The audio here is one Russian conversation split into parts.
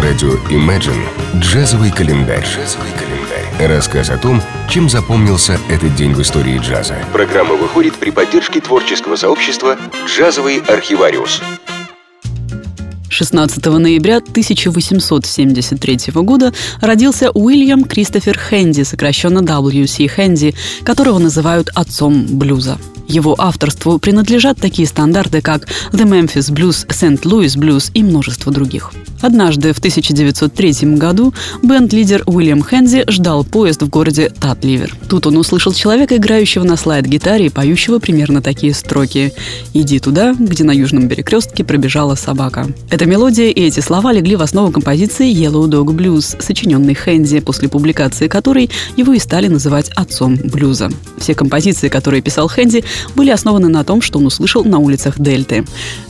На радио Imagine джазовый календарь. Джазовый календарь. Рассказ о том, чем запомнился этот день в истории джаза. Программа выходит при поддержке творческого сообщества «Джазовый архивариус». 16 ноября 1873 года родился Уильям Кристофер Хэнди, сокращенно W.C. Хэнди, которого называют отцом блюза. Его авторству принадлежат такие стандарты, как The Memphis Blues, St. Louis Blues и множество других. Однажды в 1903 году бенд-лидер Уильям Хензи ждал поезд в городе Татливер. Тут он услышал человека, играющего на слайд-гитаре и поющего примерно такие строки «Иди туда, где на южном перекрестке пробежала собака». Эта мелодия и эти слова легли в основу композиции Yellow Dog Blues, сочиненной Хензи, после публикации которой его и стали называть отцом блюза. Все композиции, которые писал Хензи, были основаны на том, что он услышал на улицах Дельты.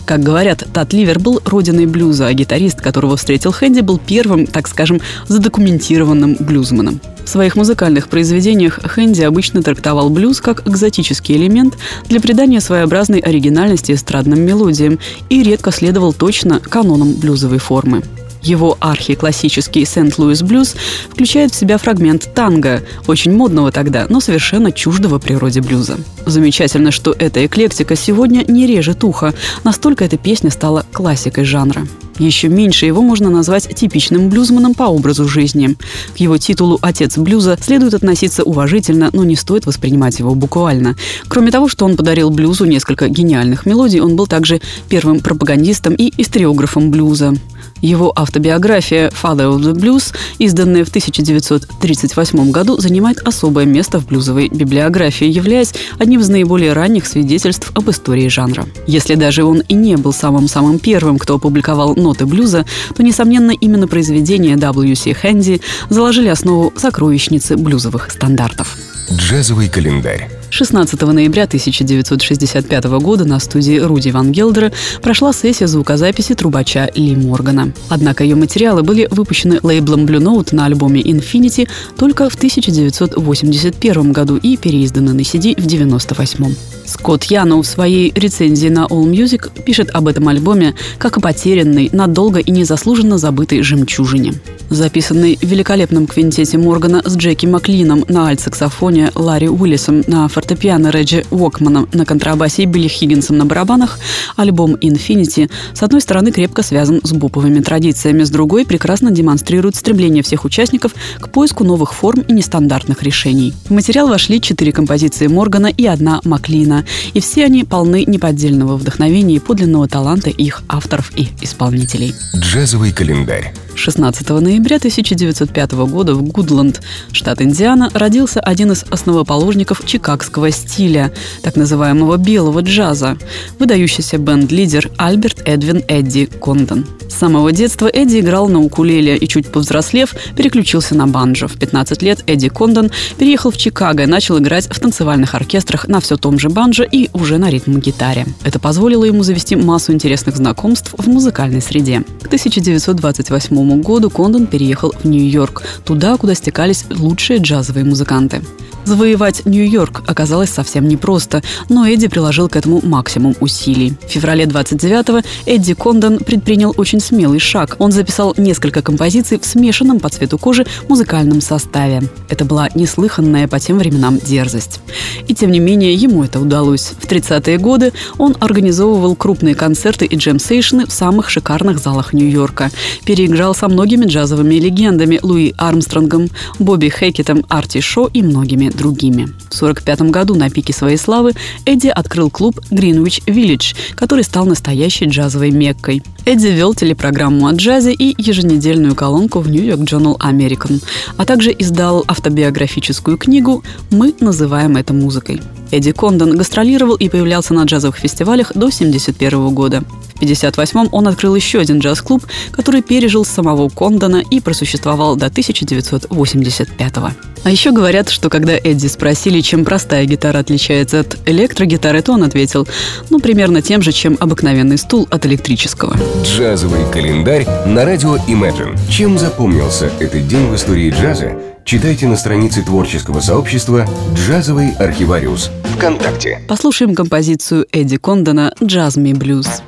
Как говорят, Тат Ливер был родиной блюза, а гитарист, которого встретил Хэнди, был первым, так скажем, задокументированным блюзманом. В своих музыкальных произведениях Хэнди обычно трактовал блюз как экзотический элемент для придания своеобразной оригинальности эстрадным мелодиям и редко следовал точно канонам блюзовой формы. Его архиклассический «Сент-Луис Блюз» включает в себя фрагмент танго, очень модного тогда, но совершенно чуждого природе блюза. Замечательно, что эта эклектика сегодня не режет ухо, настолько эта песня стала классикой жанра. Еще меньше его можно назвать типичным блюзманом по образу жизни. К его титулу «Отец блюза» следует относиться уважительно, но не стоит воспринимать его буквально. Кроме того, что он подарил блюзу несколько гениальных мелодий, он был также первым пропагандистом и историографом блюза. Его автобиография «Father of the Blues», изданная в 1938 году, занимает особое место в блюзовой библиографии, являясь одним из наиболее ранних свидетельств об истории жанра. Если даже он и не был самым-самым первым, кто опубликовал ноты блюза, то, несомненно, именно произведения W.C. Хэнди заложили основу сокровищницы блюзовых стандартов. Джазовый календарь. 16 ноября 1965 года на студии Руди Ван Гелдера прошла сессия звукозаписи трубача Ли Моргана. Однако ее материалы были выпущены лейблом Blue Note на альбоме Infinity только в 1981 году и переизданы на CD в 1998. Скотт Яну в своей рецензии на All Music пишет об этом альбоме как о потерянной, надолго и незаслуженно забытой жемчужине. Записанный в великолепном квинтете Моргана с Джеки Маклином на альт-саксофоне, Ларри Уиллисом на фортепиано Реджи Уокманом на контрабасе и Билли Хиггинсом на барабанах, альбом Infinity с одной стороны крепко связан с буповыми традициями, с другой прекрасно демонстрирует стремление всех участников к поиску новых форм и нестандартных решений. В материал вошли четыре композиции Моргана и одна Маклина, и все они полны неподдельного вдохновения и подлинного таланта их авторов и исполнителей. Джазовый календарь. 16 ноября 1905 года в Гудланд, штат Индиана, родился один из основоположников чикагского стиля, так называемого белого джаза, выдающийся бенд-лидер Альберт Эдвин Эдди Кондон. С самого детства Эдди играл на укулеле и, чуть повзрослев, переключился на банджо. В 15 лет Эдди Кондон переехал в Чикаго и начал играть в танцевальных оркестрах на все том же банджо и уже на ритм-гитаре. Это позволило ему завести массу интересных знакомств в музыкальной среде. К 1928 году Кондон переехал в Нью-Йорк, туда, куда стекались лучшие джазовые музыканты. Завоевать Нью-Йорк оказалось совсем непросто, но Эдди приложил к этому максимум усилий. В феврале 29-го Эдди Кондон предпринял очень смелый шаг. Он записал несколько композиций в смешанном по цвету кожи музыкальном составе. Это была неслыханная по тем временам дерзость. И тем не менее ему это удалось. В 30-е годы он организовывал крупные концерты и джем-сейшны в самых шикарных залах Нью-Йорка. Переиграл со многими джазовыми легендами Луи Армстронгом, Бобби Хекетом, Арти Шо и многими другими. В 1945 году на пике своей славы Эдди открыл клуб Greenwich Village, который стал настоящей джазовой меккой. Эдди вел телепрограмму о джазе и еженедельную колонку в New York Journal American, а также издал автобиографическую книгу «Мы называем это музыкой». Эдди Кондон гастролировал и появлялся на джазовых фестивалях до 1971 года. В 1958 он открыл еще один джаз-клуб, который пережил самого Кондона и просуществовал до 1985 -го. А еще говорят, что когда Эдди спросили, чем простая гитара отличается от электрогитары, то он ответил, ну, примерно тем же, чем обыкновенный стул от электрического. Джазовый календарь на радио Imagine. Чем запомнился этот день в истории джаза? Читайте на странице творческого сообщества «Джазовый архивариус» ВКонтакте. Послушаем композицию Эдди Кондона «Джаз Ми Блюз».